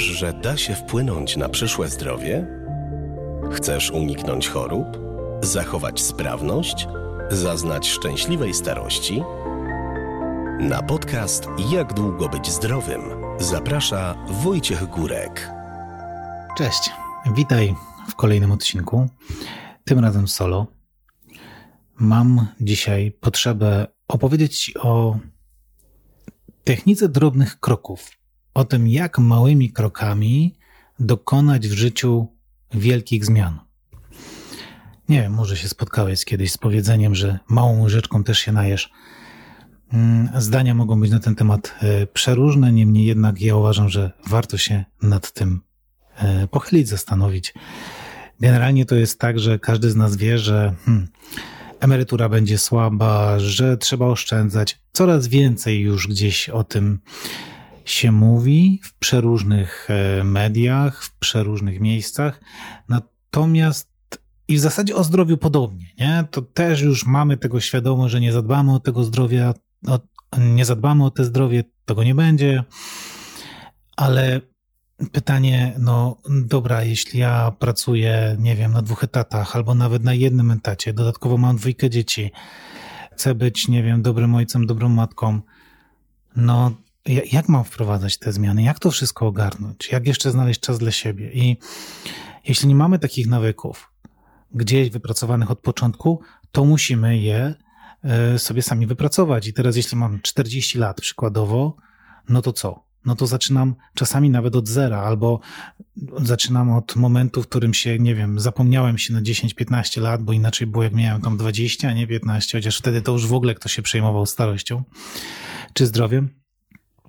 Wiesz, że da się wpłynąć na przyszłe zdrowie? Chcesz uniknąć chorób? Zachować sprawność? Zaznać szczęśliwej starości? Na podcast Jak długo być zdrowym zaprasza Wojciech Górek. Cześć, witaj w kolejnym odcinku, tym razem solo. Mam dzisiaj potrzebę opowiedzieć Ci o technice drobnych kroków, o tym, jak małymi krokami dokonać w życiu wielkich zmian. Nie wiem, może się spotkałeś kiedyś z powiedzeniem, że małą łyżeczką też się najesz. Mm, zdania mogą być na ten temat e, przeróżne, niemniej jednak ja uważam, że warto się nad tym e, pochylić, zastanowić. Generalnie to jest tak, że każdy z nas wie, że hmm, emerytura będzie słaba, że trzeba oszczędzać. Coraz więcej już gdzieś o tym się mówi w przeróżnych e, mediach, w przeróżnych miejscach. Natomiast i w zasadzie o zdrowiu podobnie, nie? To też już mamy tego świadomość, że nie zadbamy o tego zdrowia, o, nie zadbamy o te zdrowie, tego nie będzie. Ale pytanie, no dobra, jeśli ja pracuję, nie wiem, na dwóch etatach albo nawet na jednym etacie, dodatkowo mam dwójkę dzieci, chcę być, nie wiem, dobrym ojcem, dobrą matką, no jak mam wprowadzać te zmiany? Jak to wszystko ogarnąć? Jak jeszcze znaleźć czas dla siebie? I jeśli nie mamy takich nawyków gdzieś wypracowanych od początku, to musimy je e, sobie sami wypracować. I teraz, jeśli mam 40 lat przykładowo, no to co? No to zaczynam czasami nawet od zera, albo zaczynam od momentu, w którym się, nie wiem, zapomniałem się na 10-15 lat, bo inaczej było jak miałem tam 20, a nie 15, chociaż wtedy to już w ogóle ktoś się przejmował starością czy zdrowiem.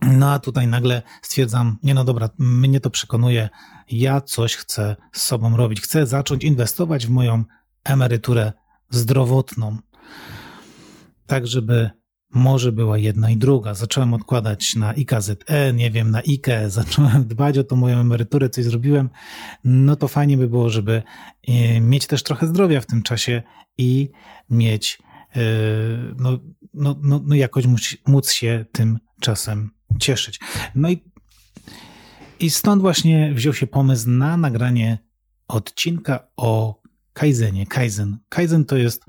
No a tutaj nagle stwierdzam, nie no dobra, mnie to przekonuje, ja coś chcę z sobą robić. Chcę zacząć inwestować w moją emeryturę zdrowotną. Tak, żeby może była jedna i druga. Zacząłem odkładać na IKZE, nie wiem, na IKE, zacząłem dbać o tą moją emeryturę, coś zrobiłem. No to fajnie by było, żeby e, mieć też trochę zdrowia w tym czasie i mieć, e, no, no, no, no jakoś móc się tym czasem cieszyć. No i, i stąd właśnie wziął się pomysł na nagranie odcinka o Kaizenie. Kaizen. Kaizen to jest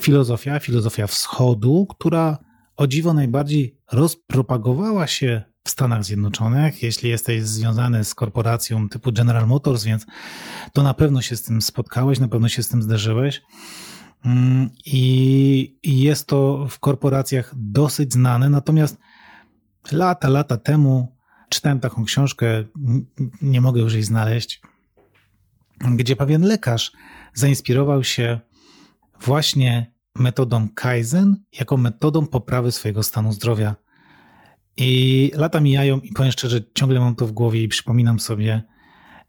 filozofia, filozofia wschodu, która o dziwo najbardziej rozpropagowała się w Stanach Zjednoczonych. Jeśli jesteś związany z korporacją typu General Motors, więc to na pewno się z tym spotkałeś, na pewno się z tym zderzyłeś. Mm, I jest to w korporacjach dosyć znane, natomiast lata, lata temu czytałem taką książkę, nie mogę już jej znaleźć, gdzie pewien lekarz zainspirował się właśnie metodą Kaizen jako metodą poprawy swojego stanu zdrowia. I lata mijają i powiem szczerze, ciągle mam to w głowie i przypominam sobie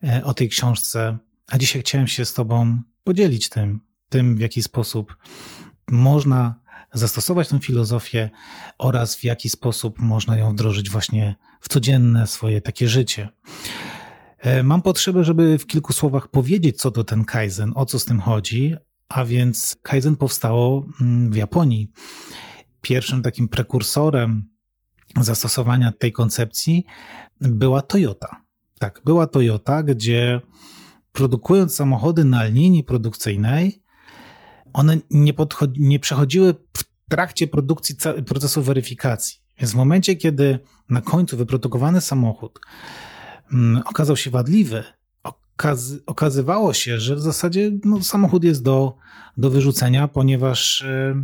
e, o tej książce. A dzisiaj chciałem się z Tobą podzielić tym, tym w jaki sposób można zastosować tę filozofię oraz w jaki sposób można ją wdrożyć właśnie w codzienne swoje takie życie. E, mam potrzebę, żeby w kilku słowach powiedzieć, co to ten Kaizen, o co z tym chodzi, a więc Kaizen powstało mm, w Japonii. Pierwszym takim prekursorem zastosowania tej koncepcji była Toyota. Tak, była Toyota, gdzie produkując samochody na linii produkcyjnej, one nie, nie przechodziły w trakcie produkcji procesu weryfikacji. Więc w momencie, kiedy na końcu wyprodukowany samochód mm, okazał się wadliwy, okaz okazywało się, że w zasadzie no, samochód jest do, do wyrzucenia, ponieważ, e,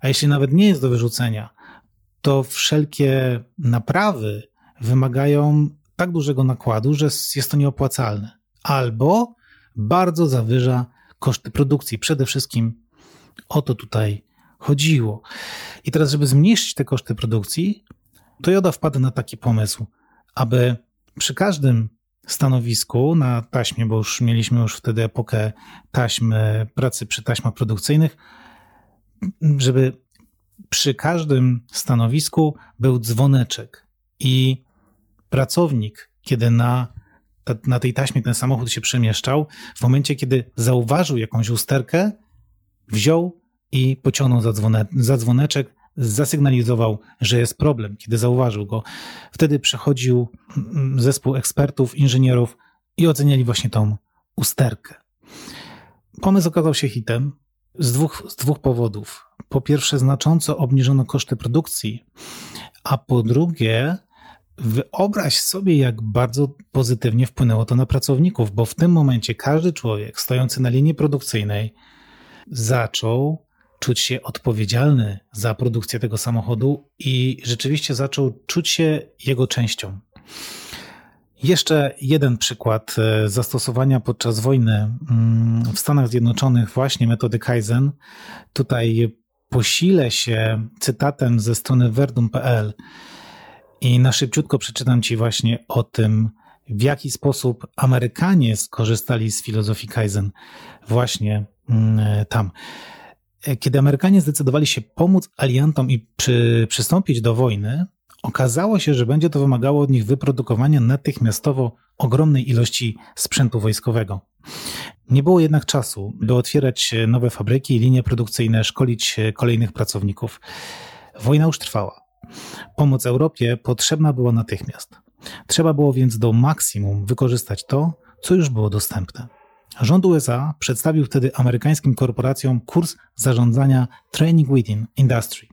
a jeśli nawet nie jest do wyrzucenia, to wszelkie naprawy wymagają tak dużego nakładu, że jest to nieopłacalne. Albo bardzo zawyża koszty produkcji. Przede wszystkim o to tutaj chodziło. I teraz, żeby zmniejszyć te koszty produkcji, Toyota wpadł na taki pomysł, aby przy każdym stanowisku na taśmie, bo już mieliśmy już wtedy epokę taśmy, pracy przy taśmach produkcyjnych, żeby przy każdym stanowisku był dzwoneczek i pracownik, kiedy na, na tej taśmie ten samochód się przemieszczał, w momencie, kiedy zauważył jakąś usterkę, wziął i pociągnął za, dzwone, za dzwoneczek zasygnalizował, że jest problem, kiedy zauważył go. Wtedy przechodził mm, zespół ekspertów, inżynierów i oceniali właśnie tą usterkę. Pomysł okazał się hitem z dwóch, z dwóch powodów. Po pierwsze, znacząco obniżono koszty produkcji, a po drugie, Wyobraź sobie, jak bardzo pozytywnie wpłynęło to na pracowników, bo w tym momencie każdy człowiek stojący na linii produkcyjnej zaczął czuć się odpowiedzialny za produkcję tego samochodu i rzeczywiście zaczął czuć się jego częścią. Jeszcze jeden przykład e, zastosowania podczas wojny mm, w Stanach Zjednoczonych, właśnie metody Kaizen. Tutaj posilę się cytatem ze strony verdum.pl i na szybciutko przeczytam Ci właśnie o tym, w jaki sposób Amerykanie skorzystali z filozofii Kaizen właśnie mm, tam. Kiedy Amerykanie zdecydowali się pomóc aliantom i przy, przystąpić do wojny, okazało się, że będzie to wymagało od nich wyprodukowania natychmiastowo ogromnej ilości sprzętu wojskowego. Nie było jednak czasu, by otwierać nowe fabryki i linie produkcyjne, szkolić kolejnych pracowników. Wojna już trwała. Pomoc Europie potrzebna była natychmiast. Trzeba było więc do maksimum wykorzystać to, co już było dostępne. Rząd USA przedstawił wtedy amerykańskim korporacjom kurs zarządzania Training Within Industry.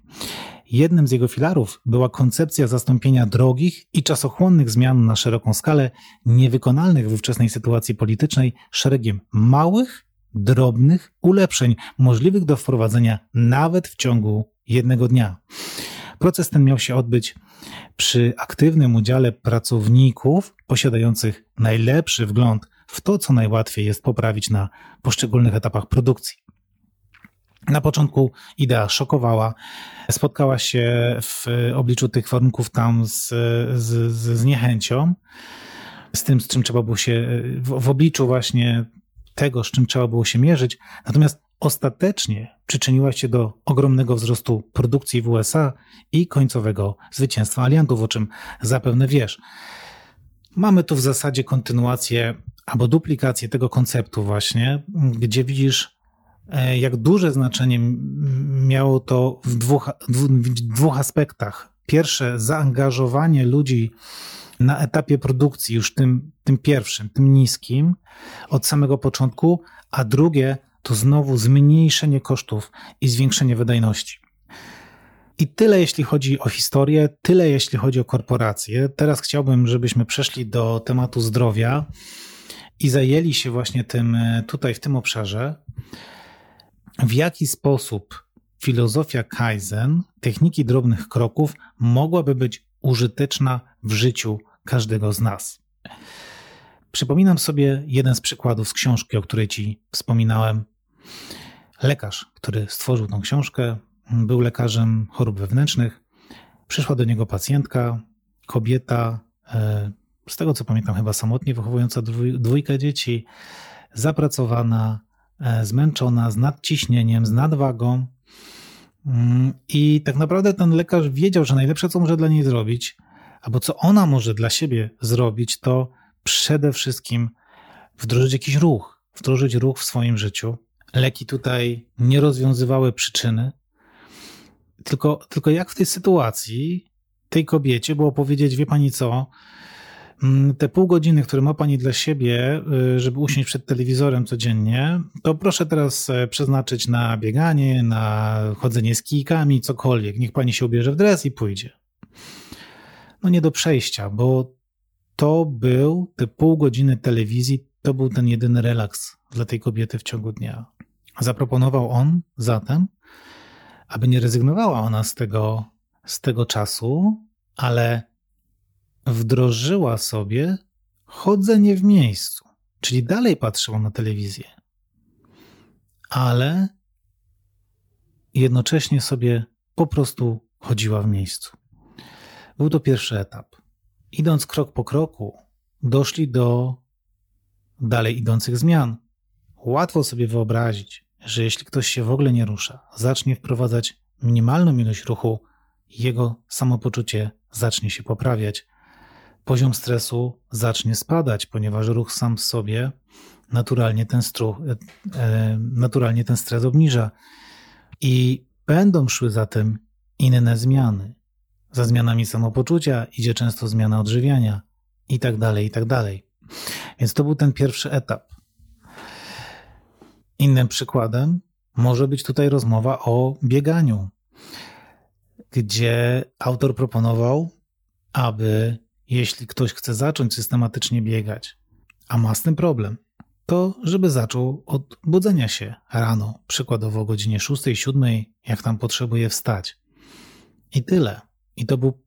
Jednym z jego filarów była koncepcja zastąpienia drogich i czasochłonnych zmian na szeroką skalę, niewykonalnych w ówczesnej sytuacji politycznej, szeregiem małych, drobnych ulepszeń, możliwych do wprowadzenia nawet w ciągu jednego dnia. Proces ten miał się odbyć przy aktywnym udziale pracowników posiadających najlepszy wgląd w to, co najłatwiej jest poprawić na poszczególnych etapach produkcji. Na początku idea szokowała, spotkała się w obliczu tych warunków tam z, z, z niechęcią, z tym, z czym trzeba było się, w, w obliczu właśnie tego, z czym trzeba było się mierzyć. Natomiast ostatecznie przyczyniła się do ogromnego wzrostu produkcji w USA i końcowego zwycięstwa aliantów, o czym zapewne wiesz. Mamy tu w zasadzie kontynuację albo duplikację tego konceptu właśnie, gdzie widzisz, e, jak duże znaczenie miało to w dwóch, w dwóch aspektach. Pierwsze, zaangażowanie ludzi na etapie produkcji, już tym, tym pierwszym, tym niskim, od samego początku, a drugie, to znowu zmniejszenie kosztów i zwiększenie wydajności. I tyle jeśli chodzi o historię, tyle jeśli chodzi o korporacje. Teraz chciałbym, żebyśmy przeszli do tematu zdrowia i zajęli się właśnie tym tutaj w tym obszarze. W jaki sposób filozofia Kaizen, techniki drobnych kroków, mogłaby być użyteczna w życiu każdego z nas? Przypominam sobie jeden z przykładów z książki, o której Ci wspominałem. Lekarz, który stworzył tą książkę, był lekarzem chorób wewnętrznych. Przyszła do niego pacjentka, kobieta, e, z tego co pamiętam, chyba samotnie wychowująca dwójkę dzieci, zapracowana, e, zmęczona, z nadciśnieniem, z nadwagą. Mm, I tak naprawdę ten lekarz wiedział, że najlepsze, co może dla niej zrobić, albo co ona może dla siebie zrobić, to przede wszystkim wdrożyć jakiś ruch, wdrożyć ruch w swoim życiu. Leki tutaj nie rozwiązywały przyczyny, tylko, tylko jak w tej sytuacji tej kobiecie było powiedzieć, wie pani co, mm, te pół godziny, które ma pani dla siebie, y, żeby usiąść przed telewizorem codziennie, to proszę teraz e, przeznaczyć na bieganie, na chodzenie z kijkami, cokolwiek. Niech pani się ubierze w dres i pójdzie. No nie do przejścia, bo to był te pół godziny telewizji, to był ten jedyny relaks dla tej kobiety w ciągu dnia. Zaproponował on zatem, aby nie rezygnowała ona z tego, z tego czasu, ale wdrożyła sobie chodzenie w miejscu, czyli dalej patrzyła na telewizję, ale jednocześnie sobie po prostu chodziła w miejscu. Był to pierwszy etap. Idąc krok po kroku, doszli do dalej idących zmian. Łatwo sobie wyobrazić, że jeśli ktoś się w ogóle nie rusza, zacznie wprowadzać minimalną ilość ruchu, jego samopoczucie zacznie się poprawiać. Poziom stresu zacznie spadać, ponieważ ruch sam w sobie naturalnie ten, stru, e, e naturalnie ten stres obniża. I będą szły za tym inne zmiany. Za zmianami samopoczucia idzie często zmiana odżywiania i tak dalej, i tak dalej. Więc to był ten pierwszy etap. Innym przykładem może być tutaj rozmowa o bieganiu, gdzie autor proponował, aby jeśli ktoś chce zacząć systematycznie biegać, a ma z tym problem, to żeby zaczął od budzenia się rano, przykładowo o godzinie 6, 7, jak tam potrzebuje wstać. I tyle. I to był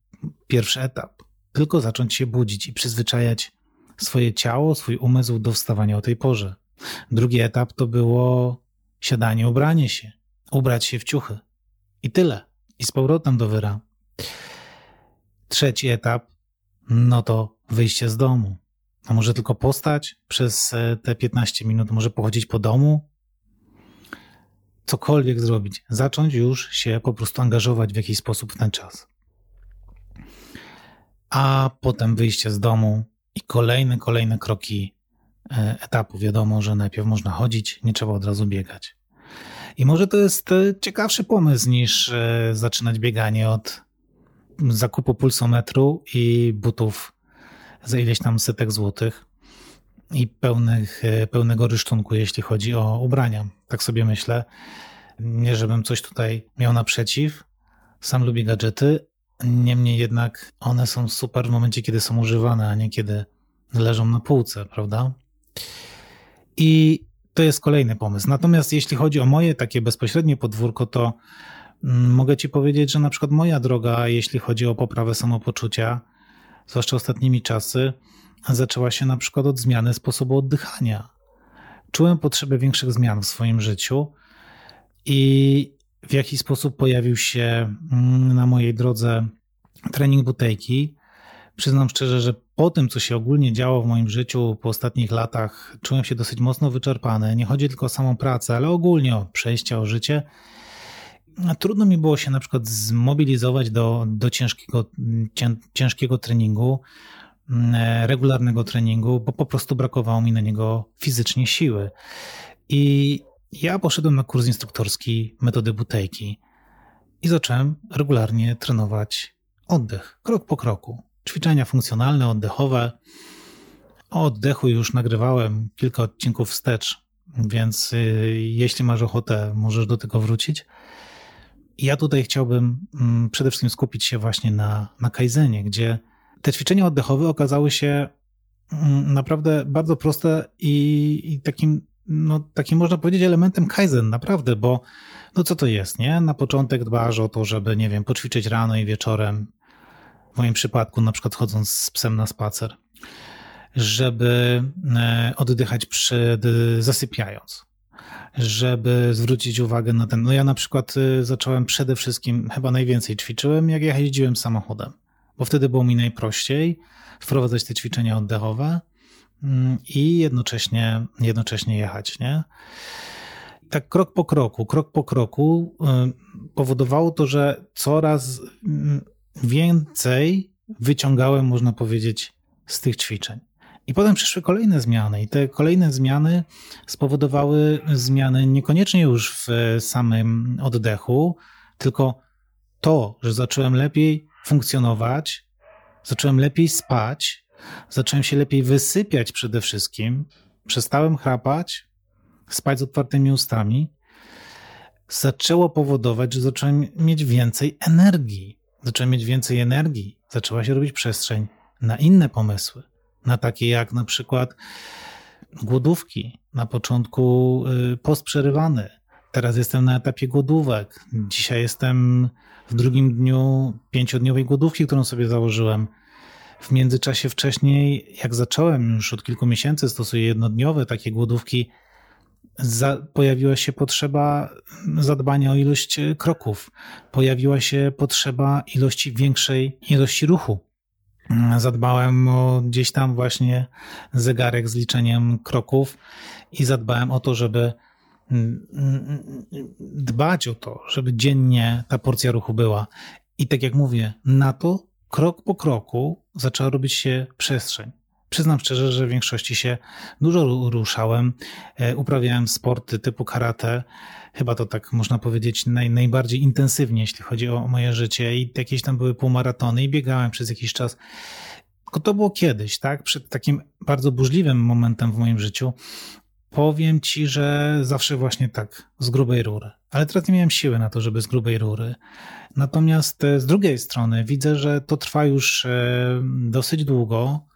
pierwszy etap. Tylko zacząć się budzić i przyzwyczajać swoje ciało, swój umysł do wstawania o tej porze. Drugi etap to było siadanie, ubranie się, ubrać się w ciuchy. I tyle. I z powrotem do wyra. Trzeci etap, no to wyjście z domu. A może tylko postać przez e, te 15 minut, może pochodzić po domu, cokolwiek zrobić, zacząć już się po prostu angażować w jakiś sposób w ten czas. A potem wyjście z domu i kolejne, kolejne kroki etapu. Wiadomo, że najpierw można chodzić, nie trzeba od razu biegać. I może to jest e, ciekawszy pomysł niż zaczynać bieganie od zakupu pulsometru i butów za ileś tam setek złotych i pełnych, e, pełnego rysztunku, jeśli chodzi o ubrania. Tak sobie myślę. Nie, żebym coś tutaj miał naprzeciw. Sam lubię gadżety, niemniej jednak one są super w momencie, kiedy są używane, a nie kiedy leżą na półce, prawda? I to jest kolejny pomysł. Natomiast jeśli chodzi o moje takie bezpośrednie podwórko, to mm, mogę Ci powiedzieć, że na przykład moja droga, jeśli chodzi o poprawę samopoczucia, zwłaszcza ostatnimi czasy, zaczęła się na przykład od zmiany sposobu oddychania. Czułem potrzebę większych zmian w swoim życiu i w jaki sposób pojawił się mm, na mojej drodze trening butejki. Przyznam szczerze, że po tym, co się ogólnie działo w moim życiu po ostatnich latach, czułem się dosyć mocno wyczerpany. Nie chodzi tylko o samą pracę, ale ogólnie o przejście, o życie. Trudno mi było się na przykład zmobilizować do, do ciężkiego, ciężkiego treningu. Mm, e, regularnego treningu, bo po prostu brakowało mi na niego fizycznie siły. I ja poszedłem na kurs instruktorski metody butejki i zacząłem regularnie trenować oddech, krok po kroku. Ćwiczenia funkcjonalne, oddechowe. O oddechu już nagrywałem kilka odcinków wstecz, więc y, jeśli masz ochotę, możesz do tego wrócić. Ja tutaj chciałbym mm, przede wszystkim skupić się właśnie na, na Kaizenie, gdzie te ćwiczenia oddechowe okazały się mm, naprawdę bardzo proste i, i takim, no, takim można powiedzieć elementem kaizen, naprawdę, bo no co to jest, nie? Na początek dbasz o to, żeby, nie wiem, poćwiczyć rano i wieczorem, w moim przypadku na przykład chodząc z psem na spacer, żeby e, oddychać przed zasypiając, żeby zwrócić uwagę na ten. No ja na przykład e, zacząłem przede wszystkim, chyba najwięcej ćwiczyłem, jak ja jeździłem samochodem bo wtedy było mi najprościej wprowadzać te ćwiczenia oddechowe mm, i jednocześnie, jednocześnie jechać, nie? Tak krok po kroku, krok po kroku powodowało to, że coraz mm, więcej wyciągałem, można powiedzieć, z tych ćwiczeń. I potem przyszły kolejne zmiany, i te kolejne zmiany spowodowały zmiany niekoniecznie już w samym oddechu, tylko to, że zacząłem lepiej funkcjonować, zacząłem lepiej spać, zacząłem się lepiej wysypiać przede wszystkim, przestałem chrapać, spać z otwartymi ustami, zaczęło powodować, że zacząłem mieć więcej energii. Zacząłem mieć więcej energii, zaczęła się robić przestrzeń na inne pomysły, na takie jak na przykład głodówki, na początku y, postprzerywany. Teraz jestem na etapie głodówek. Dzisiaj jestem w drugim dniu pięciodniowej głodówki, którą sobie założyłem. W międzyczasie wcześniej, jak zacząłem już od kilku miesięcy, stosuję jednodniowe takie głodówki, za, pojawiła się potrzeba zadbania o ilość kroków, pojawiła się potrzeba ilości większej ilości ruchu. Zadbałem o gdzieś tam właśnie zegarek z liczeniem kroków i zadbałem o to, żeby dbać o to, żeby dziennie ta porcja ruchu była. I tak jak mówię, na to krok po kroku zaczęła robić się przestrzeń. Przyznam szczerze, że w większości się dużo ruszałem. E, uprawiałem sporty typu karate. Chyba to tak można powiedzieć naj, najbardziej intensywnie, jeśli chodzi o moje życie. I jakieś tam były półmaratony i biegałem przez jakiś czas. Tylko to było kiedyś, tak? Przed takim bardzo burzliwym momentem w moim życiu. Powiem ci, że zawsze właśnie tak, z grubej rury. Ale teraz nie miałem siły na to, żeby z grubej rury. Natomiast e, z drugiej strony widzę, że to trwa już e, dosyć długo.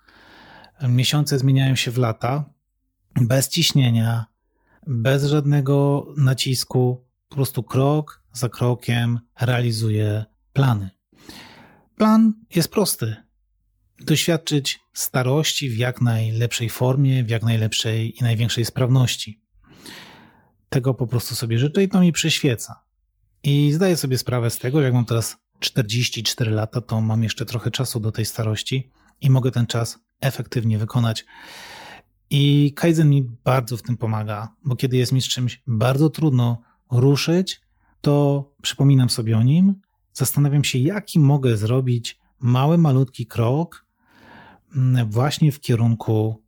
Miesiące zmieniają się w lata, bez ciśnienia, bez żadnego nacisku, po prostu krok za krokiem realizuję plany. Plan jest prosty. Doświadczyć starości w jak najlepszej formie, w jak najlepszej i największej sprawności. Tego po prostu sobie życzę i to mi przyświeca. I zdaję sobie sprawę z tego, jak mam teraz 44 lata, to mam jeszcze trochę czasu do tej starości i mogę ten czas efektywnie wykonać. I Kaizen mi bardzo w tym pomaga, bo kiedy jest mi z czymś bardzo trudno ruszyć, to przypominam sobie o nim, zastanawiam się, jaki mogę zrobić mały, malutki krok mm, właśnie w kierunku,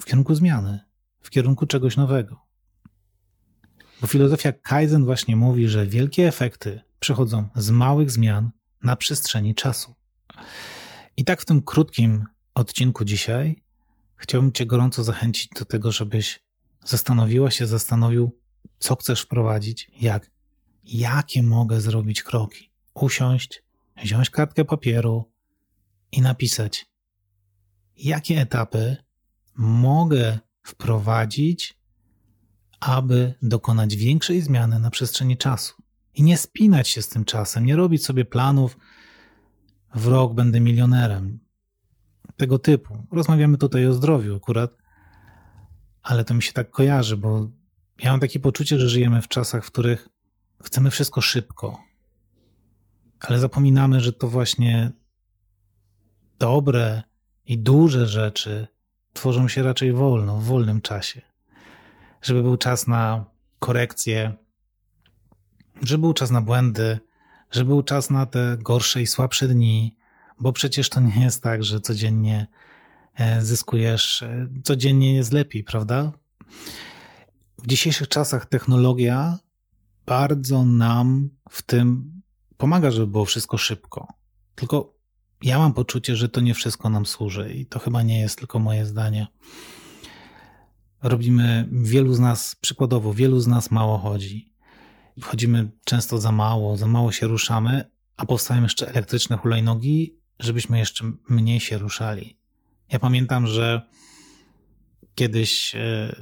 w kierunku zmiany, w kierunku czegoś nowego. Bo filozofia Kaizen właśnie mówi, że wielkie efekty przychodzą z małych zmian na przestrzeni czasu. I tak w tym krótkim odcinku dzisiaj chciałbym Cię gorąco zachęcić do tego, żebyś zastanowiła się, zastanowił, co chcesz wprowadzić, jak, jakie mogę zrobić kroki. Usiąść, wziąć kartkę papieru i napisać, jakie etapy mogę wprowadzić, aby dokonać większej zmiany na przestrzeni czasu. I nie spinać się z tym czasem, nie robić sobie planów, w rok będę milionerem tego typu. Rozmawiamy tutaj o zdrowiu akurat, ale to mi się tak kojarzy, bo ja mam takie poczucie, że żyjemy w czasach, w których chcemy wszystko szybko, ale zapominamy, że to właśnie dobre i duże rzeczy tworzą się raczej wolno, w wolnym czasie. Żeby był czas na korekcje, żeby był czas na błędy, żeby był czas na te gorsze i słabsze dni, bo przecież to nie jest tak, że codziennie e, zyskujesz, e, codziennie jest lepiej, prawda? W dzisiejszych czasach technologia bardzo nam w tym pomaga, żeby było wszystko szybko. Tylko ja mam poczucie, że to nie wszystko nam służy i to chyba nie jest tylko moje zdanie. Robimy, wielu z nas, przykładowo, wielu z nas mało chodzi. Wchodzimy często za mało, za mało się ruszamy, a powstają jeszcze elektryczne hulajnogi żebyśmy jeszcze mniej się ruszali. Ja pamiętam, że kiedyś e,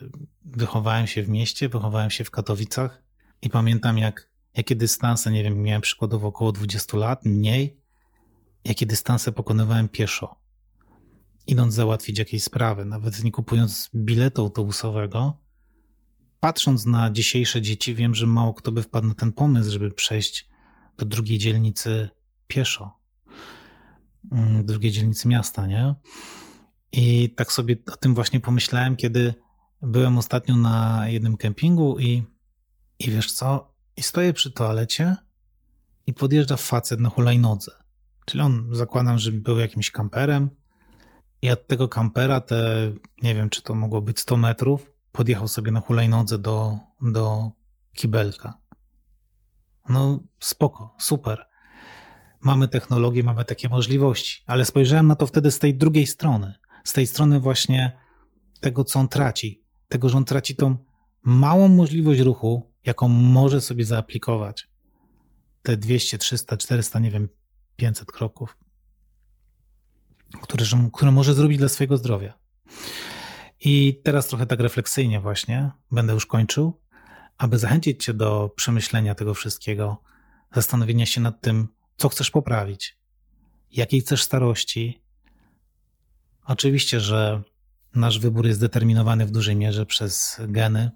wychowałem się w mieście, wychowałem się w Katowicach i pamiętam, jak, jakie dystanse, nie wiem, miałem przykładowo około 20 lat, mniej, jakie dystanse pokonywałem pieszo, idąc załatwić jakieś sprawy, nawet nie kupując biletu autobusowego. Patrząc na dzisiejsze dzieci, wiem, że mało kto by wpadł na ten pomysł, żeby przejść do drugiej dzielnicy pieszo. Mm, drugiej dzielnicy miasta, nie? I tak sobie o tym właśnie pomyślałem, kiedy byłem ostatnio na jednym kempingu i, i wiesz co? I stoję przy toalecie i podjeżdża facet na hulajnodze. Czyli on, zakładam, że był jakimś kamperem i od tego kampera te, nie wiem, czy to mogło być 100 metrów, podjechał sobie na hulajnodze do, do kibelka. No spoko, super mamy technologię, mamy takie możliwości, ale spojrzałem na to wtedy z tej drugiej strony, z tej strony właśnie tego, co on traci, tego, że on traci tą małą możliwość ruchu, jaką może sobie zaaplikować. Te 200, 300, 400, nie wiem, 500 kroków, które, które może zrobić dla swojego zdrowia. I teraz trochę tak refleksyjnie właśnie będę już kończył, aby zachęcić Cię do przemyślenia tego wszystkiego, zastanowienia się nad tym, co chcesz poprawić, jakiej chcesz starości. Oczywiście, że nasz wybór jest determinowany w dużej mierze przez geny,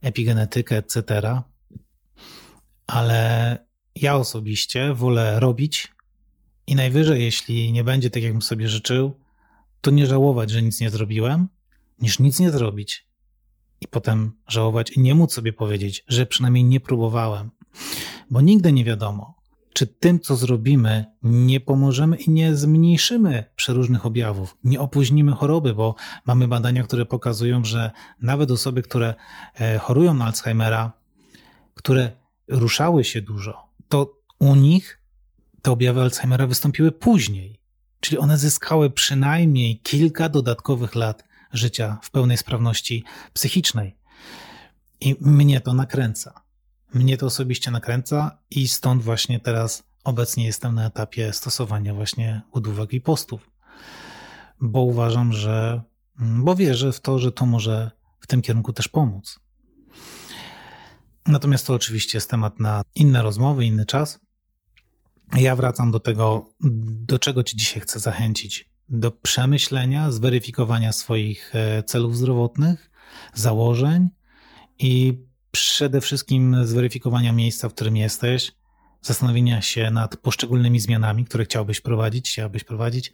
epigenetykę, etc. Ale ja osobiście wolę robić i najwyżej, jeśli nie będzie tak, jakbym sobie życzył, to nie żałować, że nic nie zrobiłem, niż nic nie zrobić i potem żałować i nie móc sobie powiedzieć, że przynajmniej nie próbowałem. Bo nigdy nie wiadomo, czy tym, co zrobimy, nie pomożemy i nie zmniejszymy przeróżnych objawów, nie opóźnimy choroby, bo mamy badania, które pokazują, że nawet osoby, które e, chorują na Alzheimera, które ruszały się dużo, to u nich te objawy Alzheimera wystąpiły później. Czyli one zyskały przynajmniej kilka dodatkowych lat życia w pełnej sprawności psychicznej. I mnie to nakręca. Mnie to osobiście nakręca i stąd właśnie teraz obecnie jestem na etapie stosowania właśnie udówek i postów. Bo uważam, że, bo wierzę w to, że to może w tym kierunku też pomóc. Natomiast to oczywiście jest temat na inne rozmowy, inny czas. Ja wracam do tego, do czego Ci dzisiaj chcę zachęcić. Do przemyślenia, zweryfikowania swoich e, celów zdrowotnych, założeń i przede wszystkim zweryfikowania miejsca, w którym jesteś, zastanowienia się nad poszczególnymi zmianami, które chciałbyś prowadzić, chciałbyś prowadzić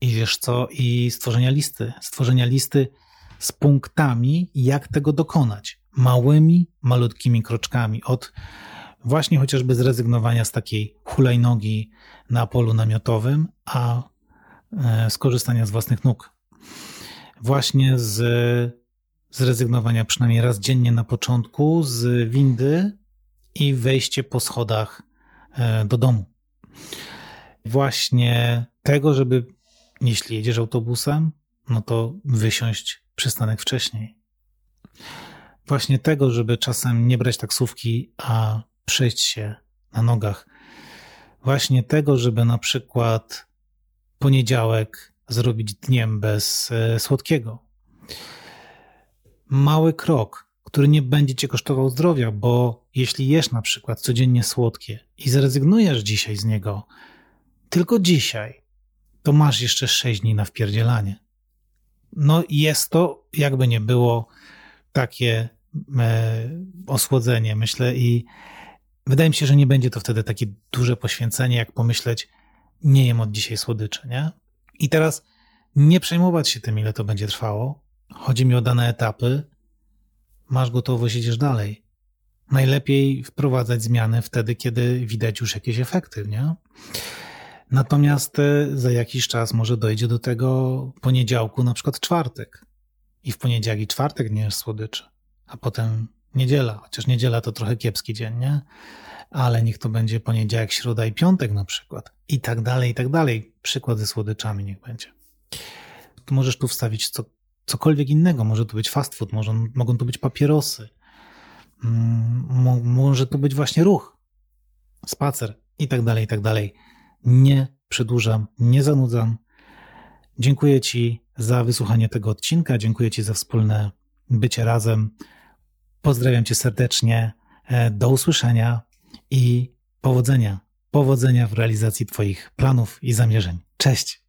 i wiesz co, i stworzenia listy, stworzenia listy z punktami, jak tego dokonać. Małymi, malutkimi kroczkami od właśnie chociażby zrezygnowania z takiej hulajnogi na polu namiotowym, a e, skorzystania z własnych nóg. Właśnie z zrezygnowania przynajmniej raz dziennie na początku z windy i wejście po schodach e, do domu. Właśnie tego, żeby jeśli jedziesz autobusem, no to wysiąść przystanek wcześniej. Właśnie tego, żeby czasem nie brać taksówki, a przejść się na nogach. Właśnie tego, żeby na przykład poniedziałek zrobić dniem bez e, słodkiego mały krok, który nie będzie cię kosztował zdrowia, bo jeśli jesz na przykład codziennie słodkie i zrezygnujesz dzisiaj z niego, tylko dzisiaj, to masz jeszcze 6 dni na wpierdzielanie. No jest to, jakby nie było, takie e, osłodzenie, myślę, i wydaje mi się, że nie będzie to wtedy takie duże poświęcenie, jak pomyśleć, nie jem od dzisiaj słodyczy, nie? I teraz nie przejmować się tym, ile to będzie trwało, Chodzi mi o dane etapy. Masz gotowość, idziesz dalej. Najlepiej wprowadzać zmiany wtedy, kiedy widać już jakieś efekty, nie? Natomiast e, za jakiś czas może dojdzie do tego poniedziałku, na przykład czwartek. I w poniedziałek i czwartek nie jest słodyczy. A potem niedziela, chociaż niedziela to trochę kiepski dzień, nie? Ale niech to będzie poniedziałek, środa i piątek na przykład. I tak dalej, i tak dalej. Przykład ze słodyczami niech będzie. Tu możesz tu wstawić co, cokolwiek innego. Może to być fast food, może, mogą to być papierosy, mm, może to być właśnie ruch, spacer i tak dalej, i tak dalej. Nie przedłużam, nie zanudzam. Dziękuję Ci za wysłuchanie tego odcinka, dziękuję Ci za wspólne bycie razem. Pozdrawiam Cię serdecznie, e, do usłyszenia i powodzenia. Powodzenia w realizacji Twoich planów i zamierzeń. Cześć!